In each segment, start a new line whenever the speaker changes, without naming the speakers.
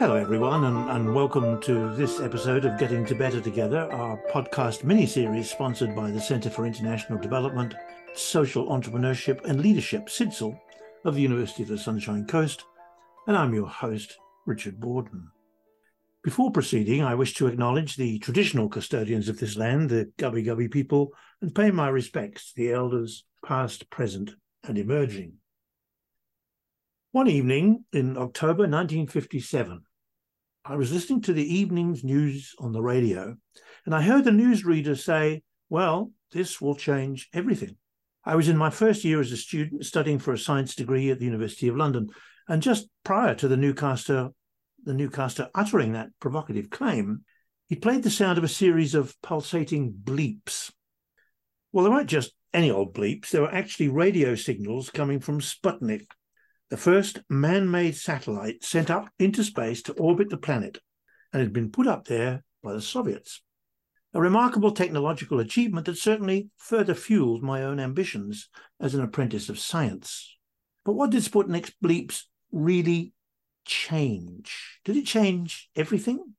Hello, everyone, and, and, welcome to this episode of Getting to Better Together, our podcast mini series sponsored by the Centre for International Development, Social Entrepreneurship and Leadership, CIDSEL, of the University of the Sunshine Coast. And I'm your host, Richard Borden. Before proceeding, I wish to acknowledge the traditional custodians of this land, the Gubbi Gubbi people, and pay my respects to the elders, past, present, and emerging. One evening in October 1957, I was listening to the evening's news on the radio, and I heard the newsreader say, Well, this will change everything. I was in my first year as a student studying for a science degree at the University of London, and just prior to the newscaster, the newscaster uttering that provocative claim, he played the sound of a series of pulsating bleeps. Well, they weren't just any old bleeps, they were actually radio signals coming from Sputnik, the first man made satellite sent up into space to orbit the planet and had been put up there by the Soviets. A remarkable technological achievement that certainly further fueled my own ambitions as an apprentice of science. But what did Sputnik's bleeps really change? Did it change everything?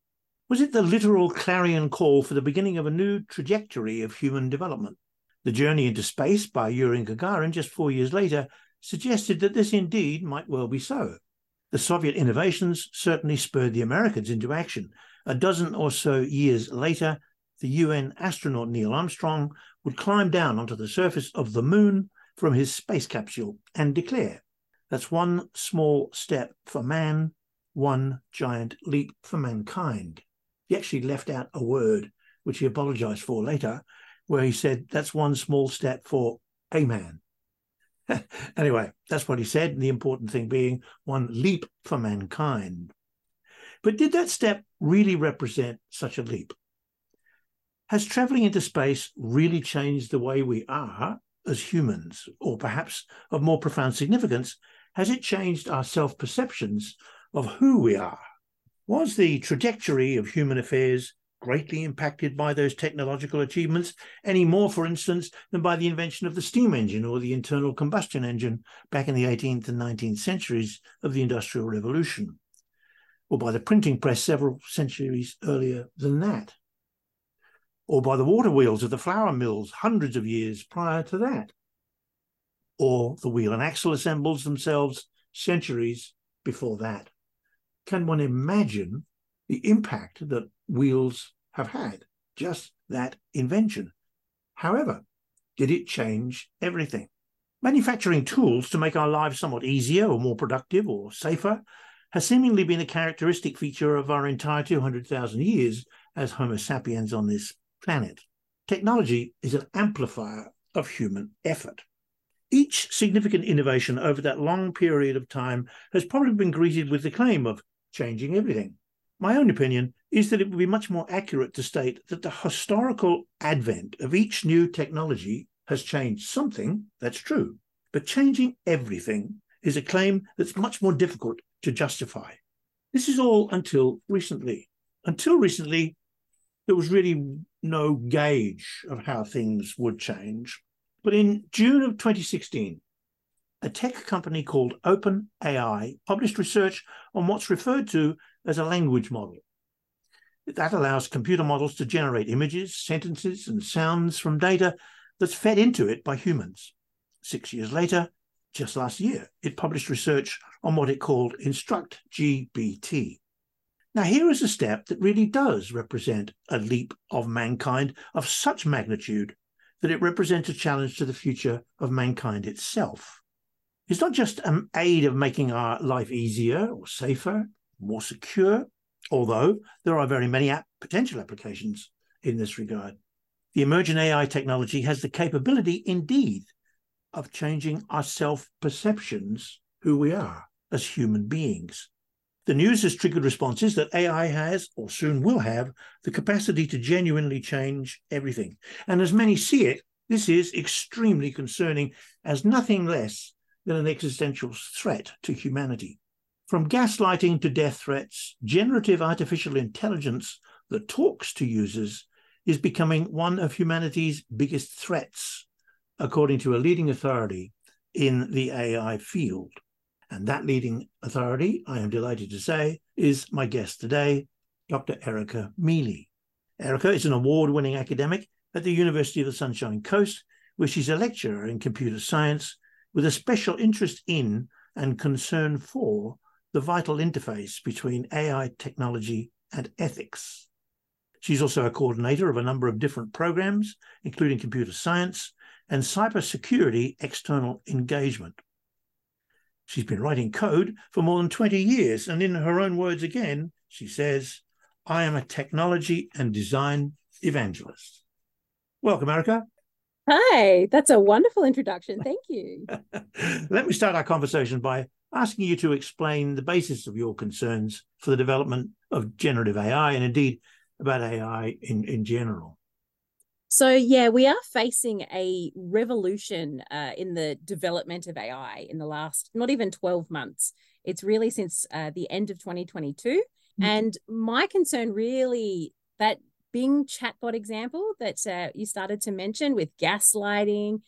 Was it the literal clarion call for the beginning of a new trajectory of human development? The journey into space by Yuri Gagarin just four years later suggested that this indeed might well be so. The Soviet innovations certainly spurred the Americans into action. A dozen or so years later, the UN astronaut Neil Armstrong would climb down onto the surface of the moon from his space capsule and declare, That's one small step for man, one giant leap for mankind. He actually left out a word, which he apologized for later, where he said, That's one small step for a man. anyway, that's what he said. The important thing being one leap for mankind. But did that step really represent such a leap? Has traveling into space really changed the way we are as humans? Or perhaps of more profound significance, has it changed our self perceptions of who we are? Was the trajectory of human affairs greatly impacted by those technological achievements, any more, for instance, than by the invention of the steam engine or the internal combustion engine back in the 18th and 19th centuries of the Industrial Revolution, or by the printing press several centuries earlier than that, or by the water wheels of the flour mills hundreds of years prior to that, or the wheel and axle assembles themselves centuries before that. Can one imagine the impact that wheels have had, just that invention. However, did it change everything? Manufacturing tools to make our lives somewhat easier or more productive or safer has seemingly been a characteristic feature of our entire 200,000 years as Homo sapiens on this planet. Technology is an amplifier of human effort. Each significant innovation over that long period of time has probably been greeted with the claim of changing everything. My own opinion is that it would be much more accurate to state that the historical advent of each new technology has changed something, that's true, but changing everything is a claim that's much more difficult to justify. This is all until recently. Until recently, there was really no gauge of how things would change. But in June of 2016, a tech company called OpenAI published research on what's referred to as a language model. That allows computer models to generate images, sentences, and sounds from data that's fed into it by humans. Six years later, just last year, it published research on what it called Instruct GPT. Now, here is a step that really does represent a leap of mankind of such magnitude that it represents a challenge to the future of mankind itself. It's not just an aid of making our life easier or safer more secure, although there are very many potential applications in this regard. The emerging AI technology has the capability, indeed, of changing our self perceptions, who we are as human beings. The news has triggered responses that AI has, or soon will have, the capacity to genuinely change everything. And as many see it, this is extremely concerning as nothing less than an existential threat to humanity. From gaslighting to death threats, generative artificial intelligence that talks to users is becoming one of humanity's biggest threats, according to a leading authority in the AI field. And that leading authority, I am delighted to say, is my guest today, Dr. Erica Mealy. Erica is an award winning academic at the University of the Sunshine Coast, where she's a lecturer in computer science with a special interest in and concern for the vital interface between AI technology and ethics. She's also a coordinator of a number of different programs, including computer science and cybersecurity external engagement. She's been writing code for more than 20 years, and in her own words again, she says, I am a technology and design evangelist. Welcome, Erica.
Hi, that's a wonderful introduction. Thank you.
Let me start our conversation by asking you to explain the basis of your concerns for the development of generative AI and indeed about AI in, in general.
So, yeah, we are facing a revolution uh, in the development of AI in the last not even 12 months. It's really since uh, the end of 2022. Mm-hmm. And my concern really that Bing chatbot example that uh, you started to mention with gaslighting,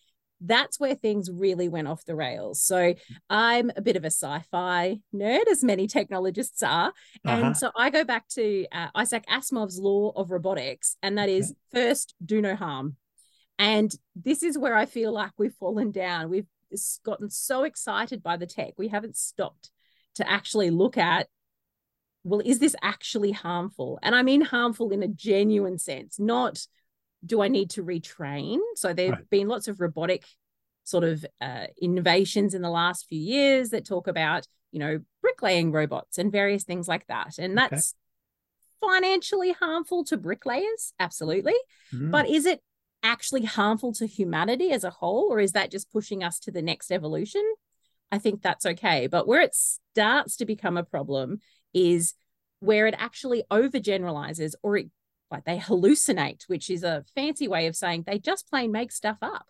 that's where things really went off the rails. So I'm a bit of a sci-fi nerd, as many technologists are, and uh-huh. so I go back to uh, Isaac Asimov's law of robotics, and that is first do no harm. And this is where I feel like we've fallen down. We've gotten so excited by the tech, we haven't stopped to actually look at well, is this actually harmful? And I mean harmful in a genuine sense, not do I need to retrain? So there have right. been lots of robotic sort of uh, innovations in the last few years that talk about, you know, bricklaying robots and various things like that. And that's okay. financially harmful to bricklayers, absolutely. Mm. But is it actually harmful to humanity as a whole, or is that just pushing us to the next evolution? I think that's okay. But where it starts to become a problem is where it actually overgeneralizes or it like they hallucinate, which is a fancy way of saying they just plain make stuff up.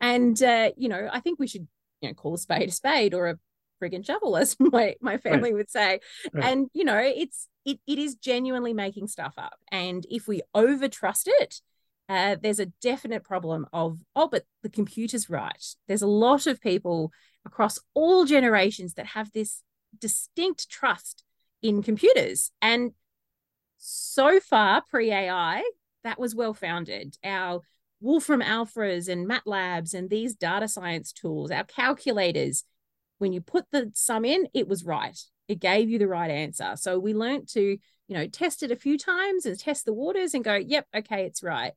And uh, you know, I think we should you know call a spade a spade or a friggin' shovel, as my my family right. would say. Right. And you know, it's it it is genuinely making stuff up. And if we over trust it, uh, there's a definite problem of oh, but the computer's right. There's a lot of people across all generations that have this distinct trust in computers. And so far, pre AI, that was well founded. Our Wolfram Alphas and MATLABs and these data science tools, our calculators, when you put the sum in, it was right. It gave you the right answer. So we learned to, you know, test it a few times and test the waters and go, yep, okay, it's right.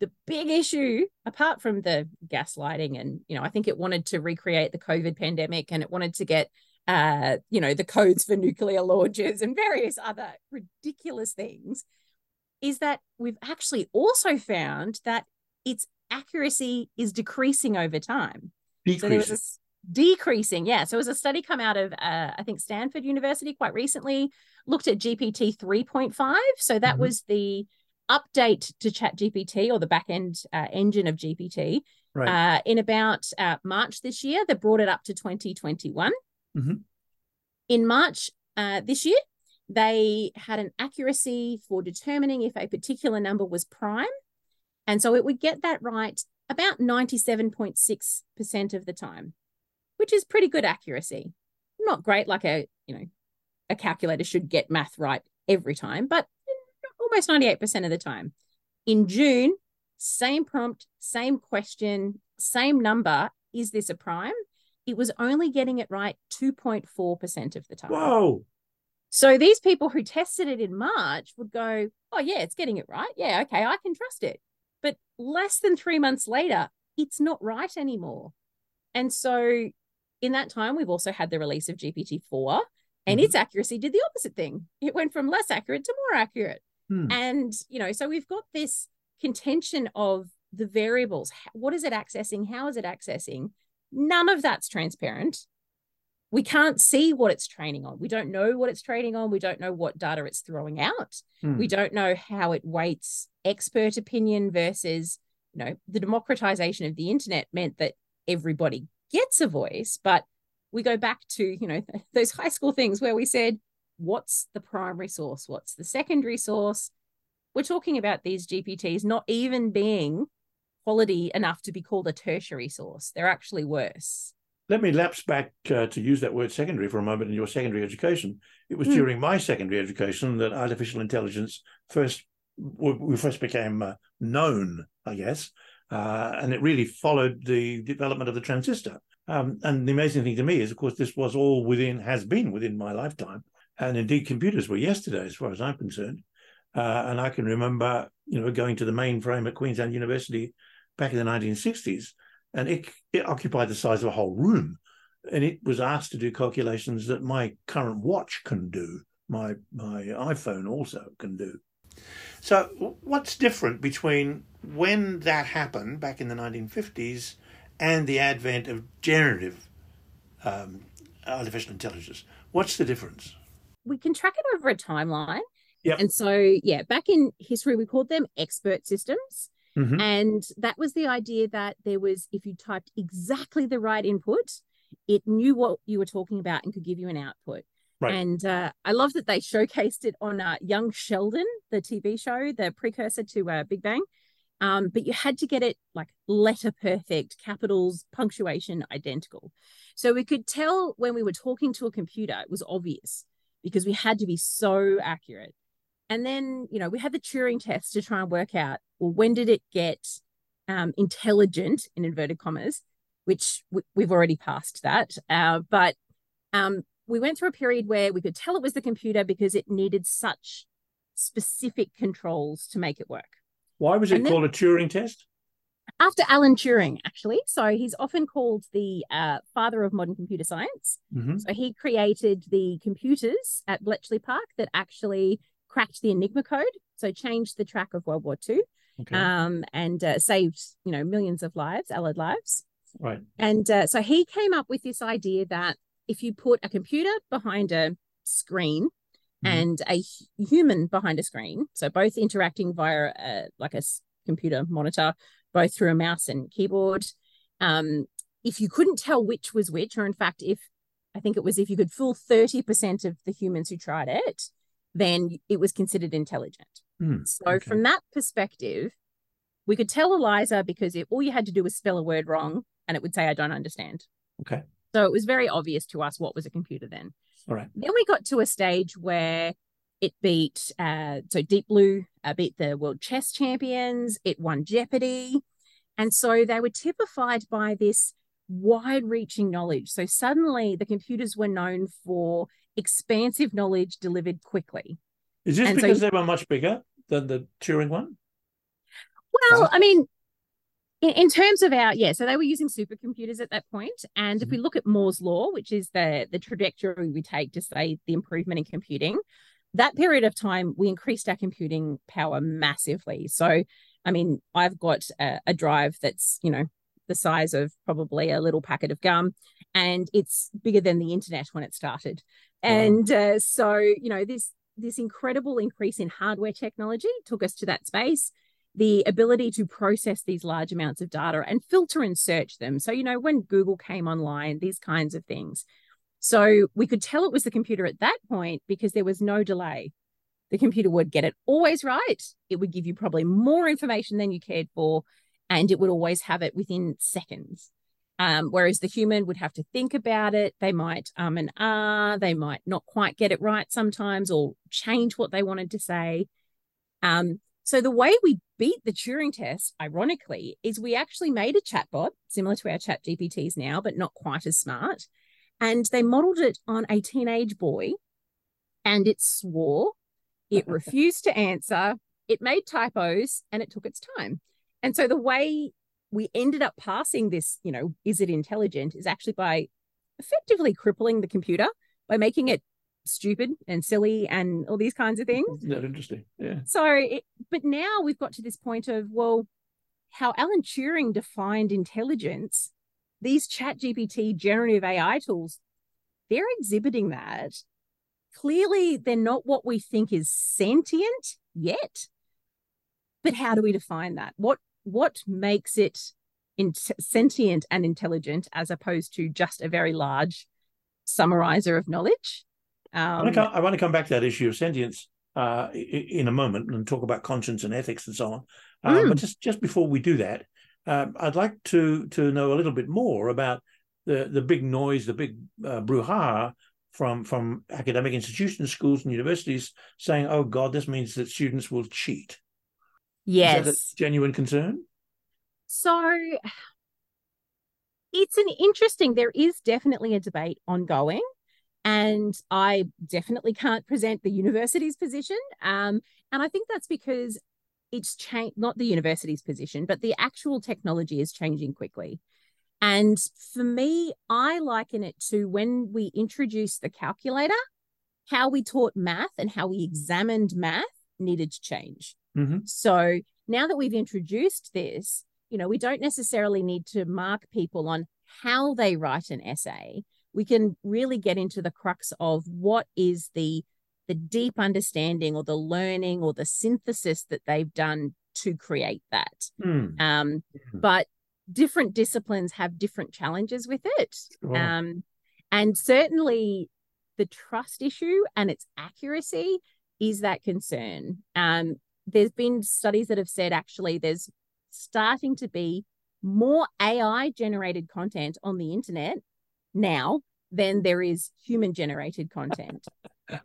The big issue, apart from the gaslighting, and, you know, I think it wanted to recreate the COVID pandemic and it wanted to get uh, you know, the codes for nuclear launches and various other ridiculous things, is that we've actually also found that its accuracy is decreasing over time. Decreasing. So there a decreasing, yeah. So it was a study come out of uh, I think Stanford University quite recently looked at GPT 3.5. So that mm-hmm. was the update to Chat GPT or the back end uh, engine of GPT right. uh, in about uh, March this year that brought it up to 2021. Mm-hmm. In March uh, this year, they had an accuracy for determining if a particular number was prime. And so it would get that right about 97.6% of the time, which is pretty good accuracy. Not great, like a, you know, a calculator should get math right every time, but almost 98% of the time. In June, same prompt, same question, same number. Is this a prime? It was only getting it right 2.4% of the time.
Whoa.
So these people who tested it in March would go, oh, yeah, it's getting it right. Yeah, okay, I can trust it. But less than three months later, it's not right anymore. And so in that time, we've also had the release of GPT 4, and mm-hmm. its accuracy did the opposite thing. It went from less accurate to more accurate. Hmm. And, you know, so we've got this contention of the variables. What is it accessing? How is it accessing? None of that's transparent. We can't see what it's training on. We don't know what it's training on. We don't know what data it's throwing out. Hmm. We don't know how it weights expert opinion versus, you know, the democratization of the internet meant that everybody gets a voice. But we go back to, you know, those high school things where we said, what's the primary source? What's the secondary source? We're talking about these GPTs not even being quality enough to be called a tertiary source. They're actually worse.
Let me lapse back uh, to use that word secondary for a moment in your secondary education. It was mm. during my secondary education that artificial intelligence first we first became uh, known, I guess, uh, and it really followed the development of the transistor. Um, and the amazing thing to me is, of course, this was all within, has been within my lifetime, and indeed, computers were yesterday, as far as I'm concerned. Uh, and I can remember, you know, going to the mainframe at Queensland University back in the 1960s, and it, it occupied the size of a whole room, and it was asked to do calculations that my current watch can do, my my iPhone also can do. So, what's different between when that happened back in the 1950s and the advent of generative um, artificial intelligence? What's the difference?
We can track it over a timeline.
Yep.
And so, yeah, back in history, we called them expert systems. Mm-hmm. And that was the idea that there was, if you typed exactly the right input, it knew what you were talking about and could give you an output. Right. And uh, I love that they showcased it on uh, Young Sheldon, the TV show, the precursor to uh, Big Bang. Um, but you had to get it like letter perfect, capitals, punctuation identical. So we could tell when we were talking to a computer, it was obvious because we had to be so accurate. And then, you know, we had the Turing test to try and work out, well, when did it get um, intelligent, in inverted commas, which we've already passed that. Uh, but um, we went through a period where we could tell it was the computer because it needed such specific controls to make it work.
Why was it called a Turing test?
After Alan Turing, actually. So he's often called the uh, father of modern computer science. Mm-hmm. So he created the computers at Bletchley Park that actually cracked the Enigma code, so changed the track of World War II, okay. um, and uh, saved you know millions of lives, allied lives.
Right.
And uh, so he came up with this idea that if you put a computer behind a screen mm-hmm. and a human behind a screen, so both interacting via a, like a computer monitor, both through a mouse and keyboard, um, if you couldn't tell which was which, or in fact, if I think it was if you could fool 30% of the humans who tried it, then it was considered intelligent.
Mm,
so, okay. from that perspective, we could tell Eliza because if all you had to do was spell a word wrong and it would say, I don't understand.
Okay.
So it was very obvious to us what was a computer then.
All right.
Then we got to a stage where it beat, uh, so Deep Blue uh, beat the world chess champions, it won Jeopardy. And so they were typified by this wide reaching knowledge. So suddenly the computers were known for expansive knowledge delivered quickly.
Is this and because so, they were much bigger than the Turing one?
Well, I mean, in, in terms of our yeah so they were using supercomputers at that point and if we mm-hmm. look at moore's law which is the the trajectory we take to say the improvement in computing that period of time we increased our computing power massively so i mean i've got a, a drive that's you know the size of probably a little packet of gum and it's bigger than the internet when it started and uh, so you know this this incredible increase in hardware technology took us to that space the ability to process these large amounts of data and filter and search them. So, you know, when Google came online, these kinds of things. So we could tell it was the computer at that point because there was no delay. The computer would get it always right. It would give you probably more information than you cared for, and it would always have it within seconds. Um, whereas the human would have to think about it. They might um and ah, they might not quite get it right sometimes or change what they wanted to say. Um, so the way we beat the Turing test, ironically, is we actually made a chatbot similar to our chat GPTs now, but not quite as smart. And they modeled it on a teenage boy and it swore, it refused to answer, it made typos, and it took its time. And so the way we ended up passing this, you know, is it intelligent, is actually by effectively crippling the computer by making it stupid and silly and all these kinds of things.
That interesting. Yeah.
So, it, but now we've got to this point of, well, how Alan Turing defined intelligence, these chat GPT generative AI tools, they're exhibiting that. Clearly, they're not what we think is sentient yet. But how do we define that? What what makes it in- sentient and intelligent as opposed to just a very large summarizer of knowledge?
Um, I, want I, want to come back to that issue of sentience uh, in a moment and talk about conscience and ethics and so on. Um, mm. But just just before we do that, um, I'd like to to know a little bit more about the the big noise, the big uh, brouhaha from from academic institutions, schools, and universities saying, "Oh God, this means that students will cheat."
Yes,
Is that a genuine concern.
So it's an interesting. There is definitely a debate ongoing, and I definitely can't present the university's position. Um, and I think that's because it's changed, not the university's position, but the actual technology is changing quickly. And for me, I liken it to when we introduced the calculator, how we taught math and how we examined math needed to change.
Mm-hmm.
So now that we've introduced this, you know, we don't necessarily need to mark people on how they write an essay. We can really get into the crux of what is the the deep understanding or the learning or the synthesis that they've done to create that.
Mm.
Um, but different disciplines have different challenges with it.
Sure.
Um, and certainly the trust issue and its accuracy is that concern. Um, there's been studies that have said actually there's starting to be more AI generated content on the internet now than there is human generated content.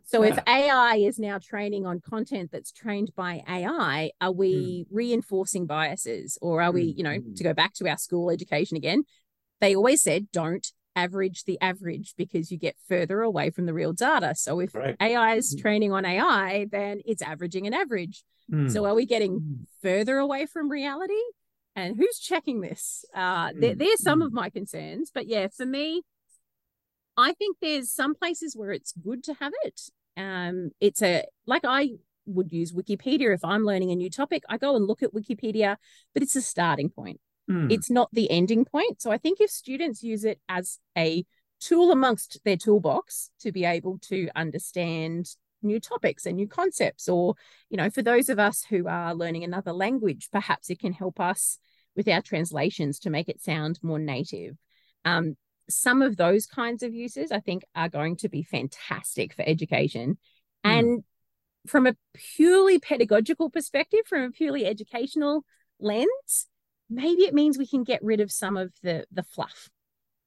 So if AI is now training on content that's trained by AI, are we mm. reinforcing biases or are we, you know, mm. to go back to our school education again, they always said don't average the average because you get further away from the real data. So if right. AI is mm. training on AI, then it's averaging an average. Mm. So are we getting mm. further away from reality? And who's checking this? Uh, there, there's some of my concerns, but yeah, for me, I think there's some places where it's good to have it. Um, it's a like I would use Wikipedia if I'm learning a new topic. I go and look at Wikipedia, but it's a starting point. Mm. It's not the ending point. So I think if students use it as a tool amongst their toolbox to be able to understand new topics and new concepts, or, you know, for those of us who are learning another language, perhaps it can help us with our translations to make it sound more native. Um, some of those kinds of uses I think are going to be fantastic for education. Mm. And from a purely pedagogical perspective, from a purely educational lens, maybe it means we can get rid of some of the the fluff.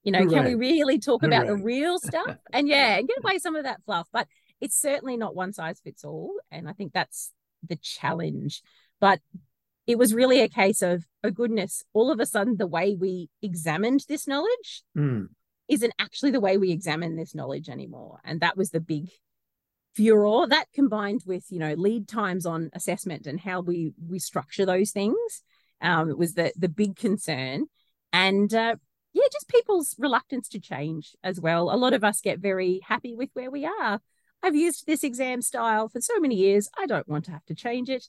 You know, Hooray. can we really talk Hooray. about the real stuff? And yeah, and get away some of that fluff. But it's certainly not one size fits all. And I think that's the challenge. But it was really a case of, oh goodness, all of a sudden the way we examined this knowledge
mm.
isn't actually the way we examine this knowledge anymore. And that was the big furor that combined with, you know, lead times on assessment and how we we structure those things. Um, it was the the big concern. And uh, yeah, just people's reluctance to change as well. A lot of us get very happy with where we are. I've used this exam style for so many years. I don't want to have to change it.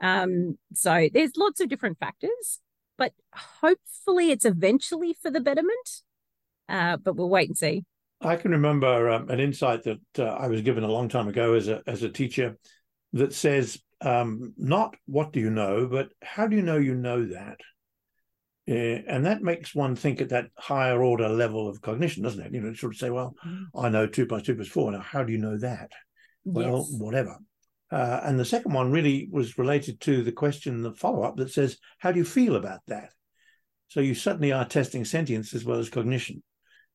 Um, so there's lots of different factors, but hopefully it's eventually for the betterment. Uh, but we'll wait and see.
I can remember um, an insight that uh, I was given a long time ago as a as a teacher that says um, not what do you know, but how do you know you know that? Uh, and that makes one think at that higher order level of cognition, doesn't it? You know, sort of say, well, mm. I know two plus two plus four. Now, how do you know that? Yes. Well, whatever. Uh, and the second one really was related to the question, the follow up that says, How do you feel about that? So you suddenly are testing sentience as well as cognition.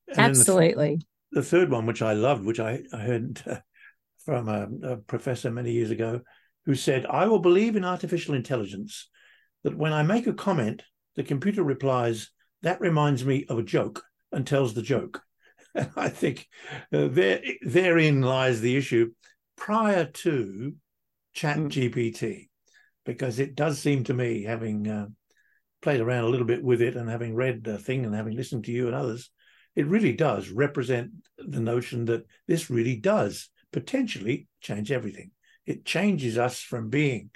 And Absolutely.
The, the, third one, which I loved, which I, I heard uh, from a, a professor many years ago, who said, I will believe in artificial intelligence that when I make a comment, the computer replies, That reminds me of a joke and tells the joke. And I think uh, there, therein lies the issue. Prior to Chat mm. GPT because it does seem to me, having uh, played around a little bit with it and having read the thing and having listened to you and others, it really does represent the notion that this really does potentially change everything. It changes us from being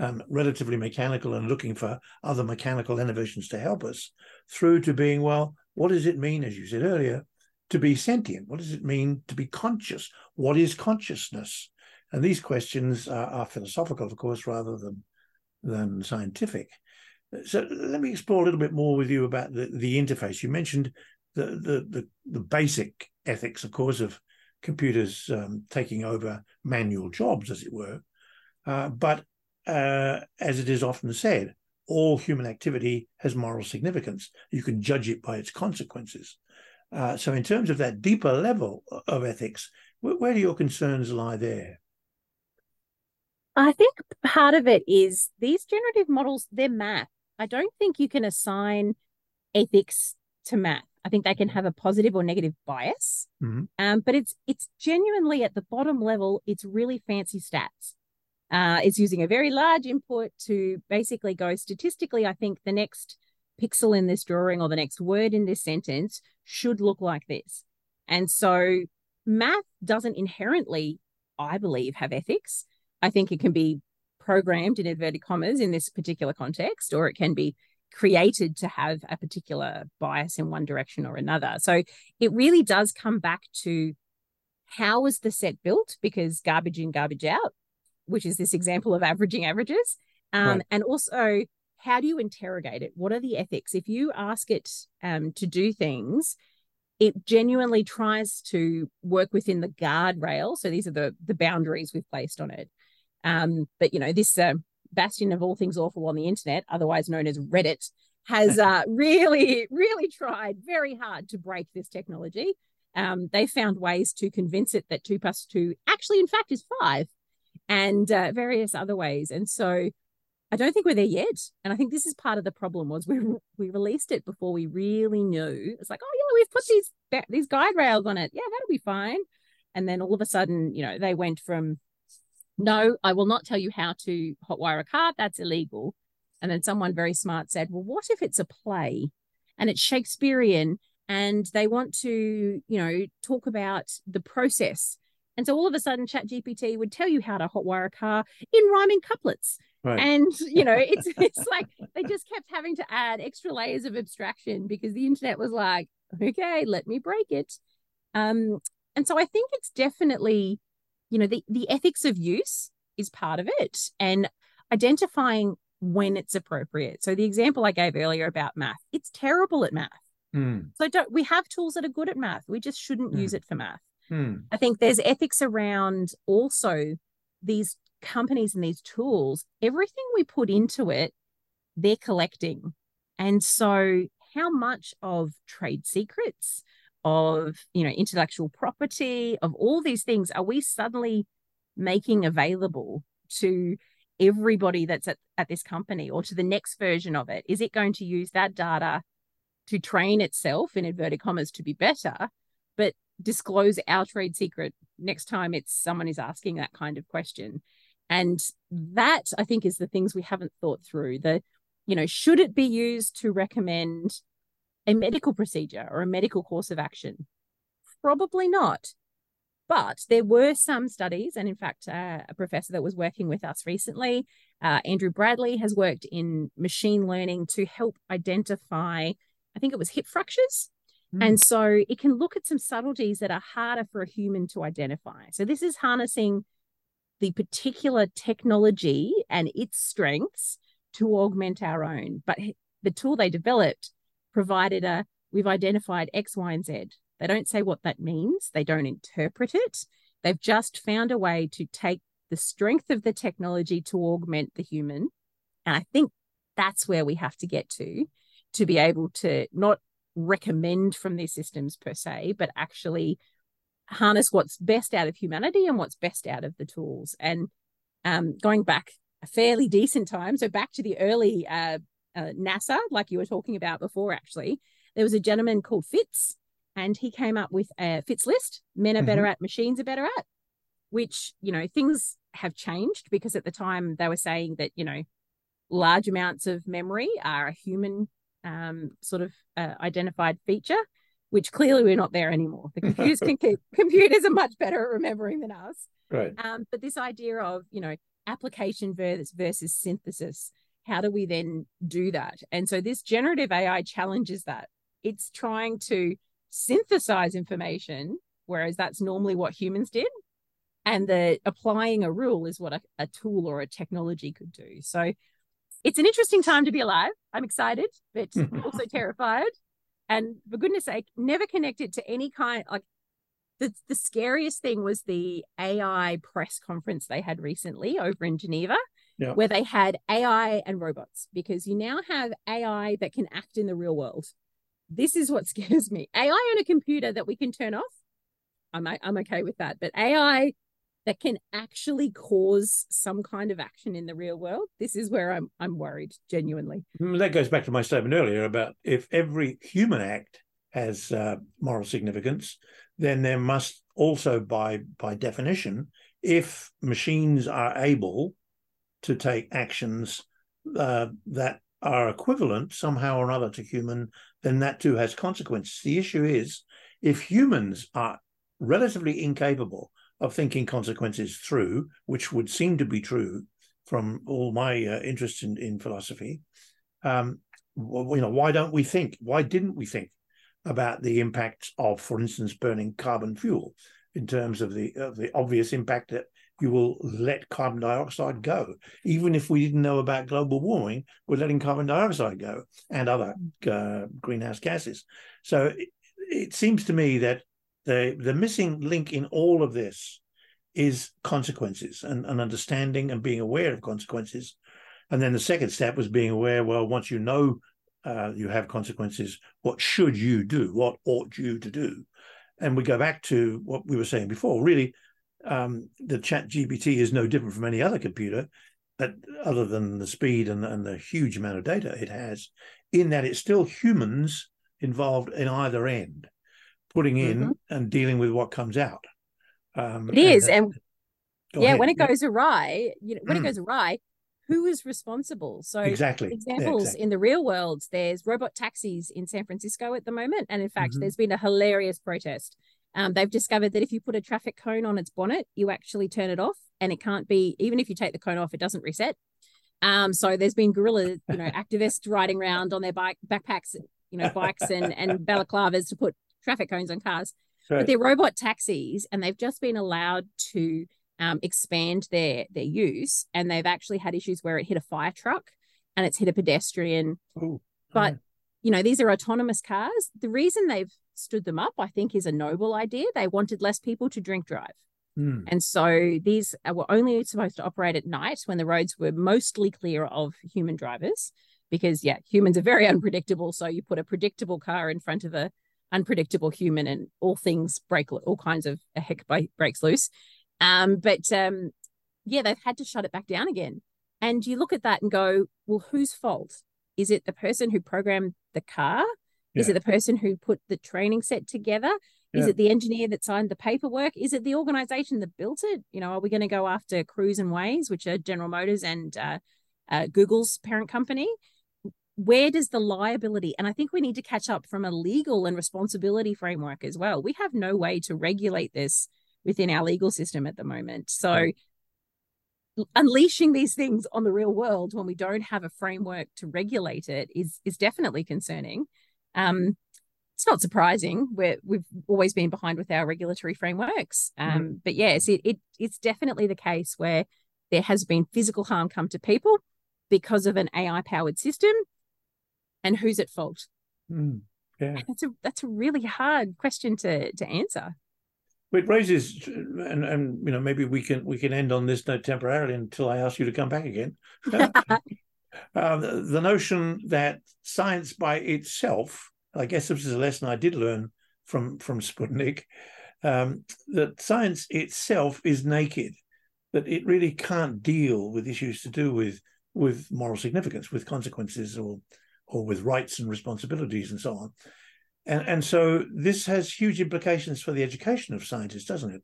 um, relatively mechanical and looking for other mechanical innovations to help us through to being, well, what does it mean, as you said earlier, to be sentient? What does it mean to be conscious? What is consciousness? And these questions are, are philosophical, of course, rather than than scientific. So let me explore a little bit more with you about the, the interface. You mentioned the, the the the, basic ethics, of course, of computers um, taking over manual jobs, as it were. Uh, but uh, as it is often said, all human activity has moral significance. You can judge it by its consequences. Uh, so, in terms of that deeper level of ethics, where, where do your concerns lie there?
I think part of it is these generative models, they're math. I don't think you can assign ethics to math. I think they can have a positive or negative bias. Mm-hmm. Um, but it's it's genuinely at the bottom level, it's really fancy stats. Uh, it's using a very large input to basically go statistically. I think the next pixel in this drawing or the next word in this sentence should look like this. And so math doesn't inherently, I believe, have ethics. I think it can be programmed in inverted commas in this particular context, or it can be created to have a particular bias in one direction or another. So it really does come back to how was the set built? Because garbage in, garbage out, which is this example of averaging averages. Um, right. And also, how do you interrogate it? What are the ethics? If you ask it um, to do things, it genuinely tries to work within the guardrail. So these are the the boundaries we've placed on it. Um, but you know, this uh, bastion of all things awful on the internet, otherwise known as Reddit, has uh, really, really tried very hard to break this technology. Um, they found ways to convince it that two plus two actually, in fact, is five, and uh, various other ways. And so, I don't think we're there yet. And I think this is part of the problem was we we released it before we really knew. It's like, oh yeah, we've put these these guide rails on it. Yeah, that'll be fine. And then all of a sudden, you know, they went from no, I will not tell you how to hotwire a car. That's illegal. And then someone very smart said, well, what if it's a play and it's Shakespearean and they want to, you know, talk about the process. And so all of a sudden, ChatGPT would tell you how to hotwire a car in rhyming couplets. Right. And you know, it's it's like they just kept having to add extra layers of abstraction because the internet was like, okay, let me break it. Um, and so I think it's definitely you know the, the ethics of use is part of it and identifying when it's appropriate so the example i gave earlier about math it's terrible at math mm. so don't we have tools that are good at math we just shouldn't mm. use it for math mm. i think there's ethics around also these companies and these tools everything we put into it they're collecting. And so how much of trade secrets of you know intellectual property of all these things are we suddenly making available to everybody that's at, at this company or to the next version of it? Is it going to use that data to train itself in inverted commas to be better? But disclose our trade secret next time it's someone is asking that kind of question and that i think is the things we haven't thought through the you know should it be used to recommend a medical procedure or a medical course of action? Probably not. But there were some studies, and in fact, uh, a professor that was working with us recently, uh, Andrew Bradley, has worked in machine learning to help identify, I think it was hip fractures. Mm. And so it can look at some subtleties that are harder for a human to identify. So this is harnessing the particular technology and its strengths to augment our own. But the tool they developed provided a we've identified X, Y, and Z. They don't say what that means, they don't interpret it. They've just found a way to take the strength of the technology to augment the human. And I think that's where we have to get to to be able to not recommend from these systems per se, but actually harness what's best out of humanity and what's best out of the tools. And um, going back a fairly decent time, so back to the early uh, uh, NASA, like you were talking about before, actually, there was a gentleman called Fitts, and he came up with a Fitts list men are better mm-hmm. at, machines are better at, which, you know, things have changed because at the time they were saying that, you know, large amounts of memory are a human um, sort of uh, identified feature, which clearly we're not there anymore. The computers can keep, computers are much better at remembering than us.
Right.
Um, but this idea of, you know, application versus, versus synthesis how do we then do that? And so this generative AI challenges that. It's trying to synthesize information, whereas that's normally what humans did. And the applying a rule is what a, a tool or a technology could do. So it's an interesting time to be alive. I'm excited, but also terrified. And for goodness sake, never connected to any kind like the, the scariest thing was the AI press conference they had recently over in Geneva yeah. where they had AI and robots because you now have AI that can act in the real world. this is what scares me. AI on a computer that we can turn off, I'm I'm okay with that. But AI that can actually cause some kind of action in the real world, this is where I'm I'm worried genuinely.
Mm, that goes back to my statement earlier about if every human act has uh, moral significance, then there must also, by by definition, if machines are able to take actions uh, that are equivalent somehow or another to human, then that too has consequences. The issue is if humans are relatively incapable of thinking consequences through, which would seem to be true from all my uh, interest in, in philosophy, um, well, you know, why don't we think? Why didn't we think about the impacts of, for instance, burning carbon fuel in terms of the of the obvious impact that you will let carbon dioxide go. Even if we didn't know about global warming, we're letting carbon dioxide go and other uh, greenhouse gases. So it, it, seems to me that the the missing link in all of this is consequences and, and understanding and being aware of consequences. And then the second step was being aware. Well, once you know uh, you have consequences, what should you do? What ought you to do? And we go back to what we were saying before. Really, um, the chat gpt is no different from any other computer that other than the speed and, and the huge amount of data it has in that it's still humans involved in either end putting in mm-hmm. and dealing with what comes out
um, it is and, and yeah ahead. when it goes awry you know when mm. it goes awry who is responsible so
exactly
examples
yeah, exactly.
in the real world there's robot taxis in san francisco at the moment and in fact mm-hmm. there's been a hilarious protest um, they've discovered that if you put a traffic cone on its bonnet, you actually turn it off, and it can't be even if you take the cone off, it doesn't reset. Um, so there's been guerrilla, you know, activists riding around on their bike backpacks, you know, bikes and and balaclavas to put traffic cones on cars. Right. But they're robot taxis, and they've just been allowed to um, expand their their use, and they've actually had issues where it hit a fire truck and it's hit a pedestrian. Ooh. But you know, these are autonomous cars. The reason they've stood them up, I think, is a noble idea. They wanted less people to drink drive. Mm. And so these were only supposed to operate at night when the roads were mostly clear of human drivers, because, yeah, humans are very unpredictable. So you put a predictable car in front of a unpredictable human and all things break, all kinds of a heck breaks loose. Um, but um, yeah, they've had to shut it back down again. And you look at that and go, well, whose fault? Is it the person who programmed the car? Yeah. Is it the person who put the training set together? Is it the engineer that signed the paperwork? Is it the organization that built it? You know, are we going to go after Cruise and ways which are General Motors and uh, uh, Google's parent company? Where does the liability? And I think we need to catch up from a legal and responsibility framework as well. We have no way to regulate this within our legal system at the moment. So, right unleashing these things on the real world when we don't have a framework to regulate it is is definitely concerning. Um, it's not surprising. We're, we've always been behind with our regulatory frameworks. Um, mm-hmm. But yes, it, it it's definitely the case where there has been physical harm come to people because of an AI powered system. And who's at fault?
Mm, yeah.
That's a that's a really hard question to to answer.
It raises, and, and you know, maybe we can we can end on this note temporarily until I ask you to come back again. uh, the, the notion that science by itself, I guess this is a lesson I did learn from from Sputnik, um, that science itself is naked, that it really can't deal with issues to do with with moral significance, with consequences, or or with rights and responsibilities and so on. And, and so this has huge implications for the education of scientists, doesn't it?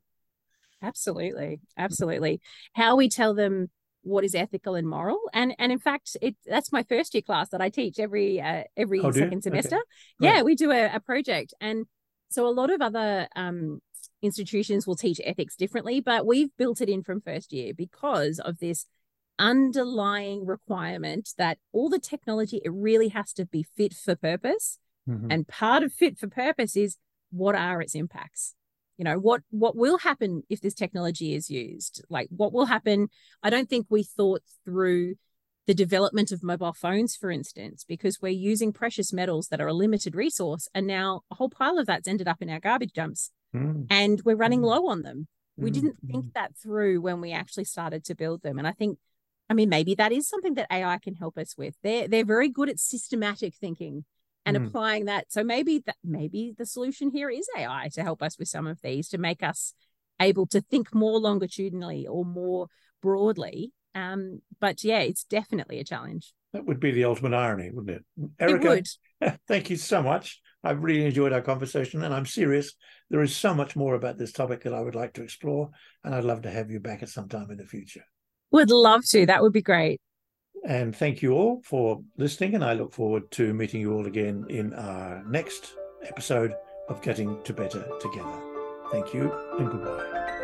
Absolutely. Absolutely. How we tell them what is ethical and moral and and in fact it that's my first year class that i teach every uh, every oh, second semester okay. yeah we do a, a, project and so a lot of other um, institutions will teach ethics differently but we've built it in from first year because of this underlying requirement that all the technology it really has to be fit for purpose Mm-hmm. And part of fit for purpose is what are its impacts? You know, what what will happen if this technology is used? Like what will happen? I don't think we thought through the development of mobile phones, for instance, because we're using precious metals that are a limited resource. And now a whole pile of that's ended up in our garbage dumps mm. and we're running mm. low on them. We mm. didn't think mm. that through when we actually started to build them. And I think, I mean, maybe that is something that AI can help us with. They're, they're very good at systematic thinking and mm. applying that. So maybe that maybe the solution here is AI to help us with some of these to make us able to think more longitudinally or more broadly. Um, but yeah, it's definitely a challenge.
That would be the ultimate irony, wouldn't it? Erica,
it
would. thank you so much. I've really enjoyed our conversation, and I'm serious. There is so much more about this topic that I would like to explore, and I'd love to have you back at some time in the future.
Would love to. That would be great.
And thank you all for listening, and I look forward to meeting you all again in our next episode of Getting to Better Together. Thank you and goodbye.